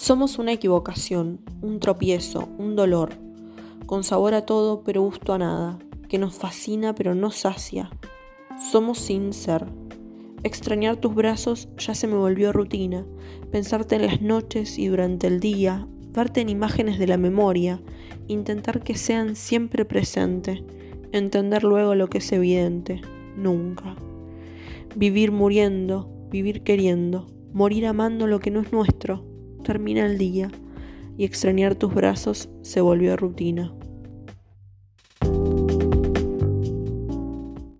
Somos una equivocación, un tropiezo, un dolor, con sabor a todo pero gusto a nada, que nos fascina pero no sacia. Somos sin ser. Extrañar tus brazos ya se me volvió rutina, pensarte en las noches y durante el día, verte en imágenes de la memoria, intentar que sean siempre presente, entender luego lo que es evidente, nunca. Vivir muriendo, vivir queriendo, morir amando lo que no es nuestro, termina el día y extrañar tus brazos se volvió rutina.